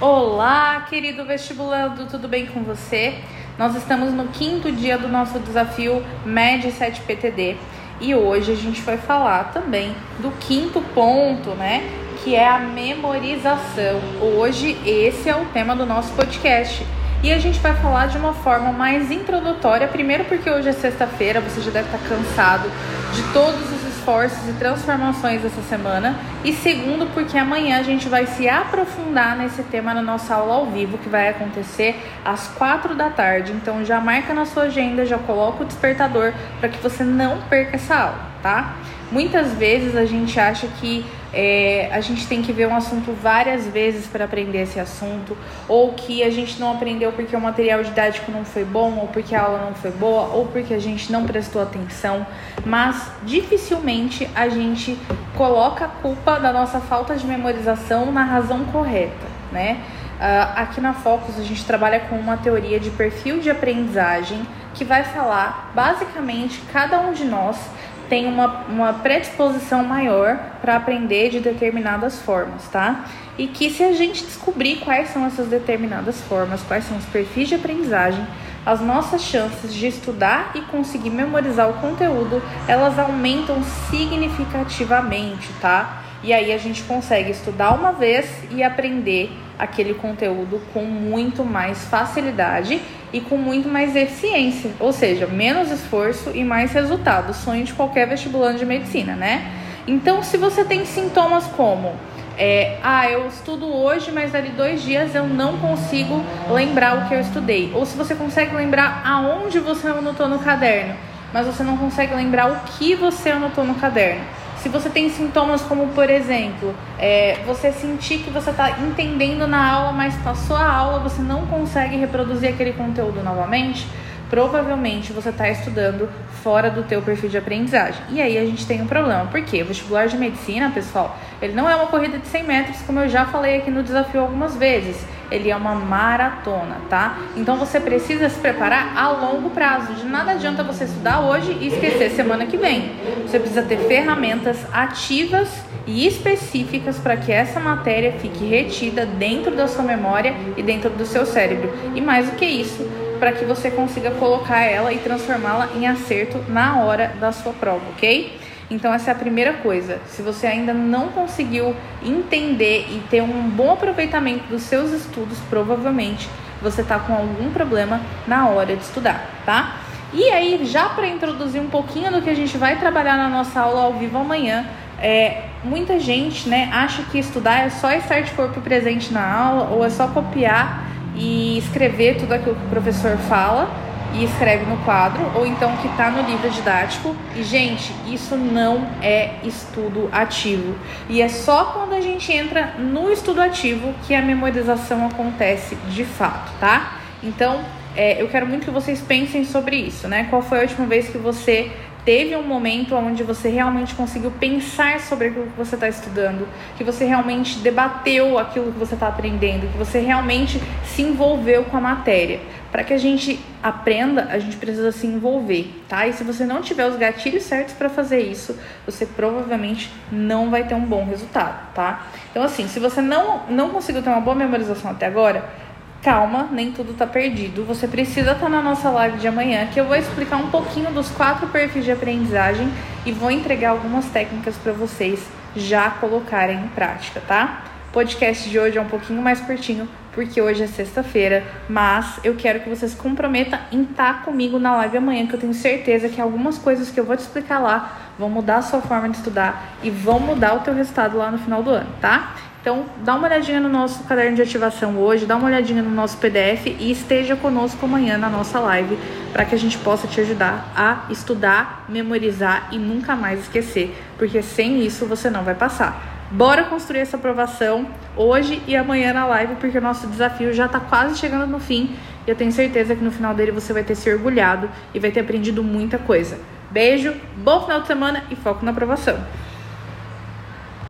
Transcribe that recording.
Olá, querido vestibulando, tudo bem com você? Nós estamos no quinto dia do nosso desafio MED 7 PTD e hoje a gente vai falar também do quinto ponto, né? Que é a memorização. Hoje esse é o tema do nosso podcast. E a gente vai falar de uma forma mais introdutória, primeiro porque hoje é sexta-feira, você já deve estar cansado de todos os esforços e transformações essa semana. E segundo, porque amanhã a gente vai se aprofundar nesse tema na nossa aula ao vivo, que vai acontecer às quatro da tarde. Então já marca na sua agenda, já coloca o despertador para que você não perca essa aula, tá? Muitas vezes a gente acha que é, a gente tem que ver um assunto várias vezes para aprender esse assunto, ou que a gente não aprendeu porque o material didático não foi bom, ou porque a aula não foi boa, ou porque a gente não prestou atenção, mas dificilmente a gente coloca a culpa da nossa falta de memorização na razão correta, né? Uh, aqui na Focus a gente trabalha com uma teoria de perfil de aprendizagem que vai falar basicamente cada um de nós tem uma, uma predisposição maior para aprender de determinadas formas, tá? E que se a gente descobrir quais são essas determinadas formas, quais são os perfis de aprendizagem, as nossas chances de estudar e conseguir memorizar o conteúdo, elas aumentam significativamente, tá? E aí a gente consegue estudar uma vez e aprender aquele conteúdo com muito mais facilidade e com muito mais eficiência, ou seja, menos esforço e mais resultado. Sonho de qualquer vestibulante de medicina, né? Então, se você tem sintomas como é, ah, eu estudo hoje, mas dali dois dias eu não consigo lembrar o que eu estudei. Ou se você consegue lembrar aonde você anotou no caderno, mas você não consegue lembrar o que você anotou no caderno. Se você tem sintomas como, por exemplo, é, você sentir que você está entendendo na aula, mas passou a aula, você não consegue reproduzir aquele conteúdo novamente, provavelmente você está estudando fora do teu perfil de aprendizagem. E aí a gente tem um problema. Por quê? Vestibular de medicina, pessoal, ele não é uma corrida de 100 metros, como eu já falei aqui no desafio algumas vezes. Ele é uma maratona, tá? Então você precisa se preparar a longo prazo. De nada adianta você estudar hoje e esquecer semana que vem. Você precisa ter ferramentas ativas e específicas para que essa matéria fique retida dentro da sua memória e dentro do seu cérebro. E mais do que isso, para que você consiga colocar ela e transformá-la em acerto na hora da sua prova, ok? Então essa é a primeira coisa. Se você ainda não conseguiu entender e ter um bom aproveitamento dos seus estudos, provavelmente você está com algum problema na hora de estudar, tá? E aí, já para introduzir um pouquinho do que a gente vai trabalhar na nossa aula ao vivo amanhã, é, muita gente né, acha que estudar é só estar de corpo presente na aula ou é só copiar e escrever tudo aquilo que o professor fala e escreve no quadro, ou então que está no livro didático. E, gente, isso não é estudo ativo. E é só quando a gente entra no estudo ativo que a memorização acontece de fato, tá? Então, é, eu quero muito que vocês pensem sobre isso, né? Qual foi a última vez que você teve um momento onde você realmente conseguiu pensar sobre aquilo que você está estudando, que você realmente debateu aquilo que você está aprendendo, que você realmente se envolveu com a matéria. Para que a gente aprenda, a gente precisa se envolver, tá? E se você não tiver os gatilhos certos para fazer isso, você provavelmente não vai ter um bom resultado, tá? Então, assim, se você não, não conseguiu ter uma boa memorização até agora, calma, nem tudo tá perdido. Você precisa estar tá na nossa live de amanhã, que eu vou explicar um pouquinho dos quatro perfis de aprendizagem e vou entregar algumas técnicas para vocês já colocarem em prática, tá? O podcast de hoje é um pouquinho mais curtinho, porque hoje é sexta-feira, mas eu quero que você se comprometa em estar tá comigo na live amanhã, que eu tenho certeza que algumas coisas que eu vou te explicar lá vão mudar a sua forma de estudar e vão mudar o teu resultado lá no final do ano, tá? Então, dá uma olhadinha no nosso caderno de ativação hoje, dá uma olhadinha no nosso PDF e esteja conosco amanhã na nossa live para que a gente possa te ajudar a estudar, memorizar e nunca mais esquecer, porque sem isso você não vai passar. Bora construir essa aprovação hoje e amanhã na live, porque o nosso desafio já está quase chegando no fim e eu tenho certeza que no final dele você vai ter se orgulhado e vai ter aprendido muita coisa. Beijo, bom final de semana e foco na aprovação!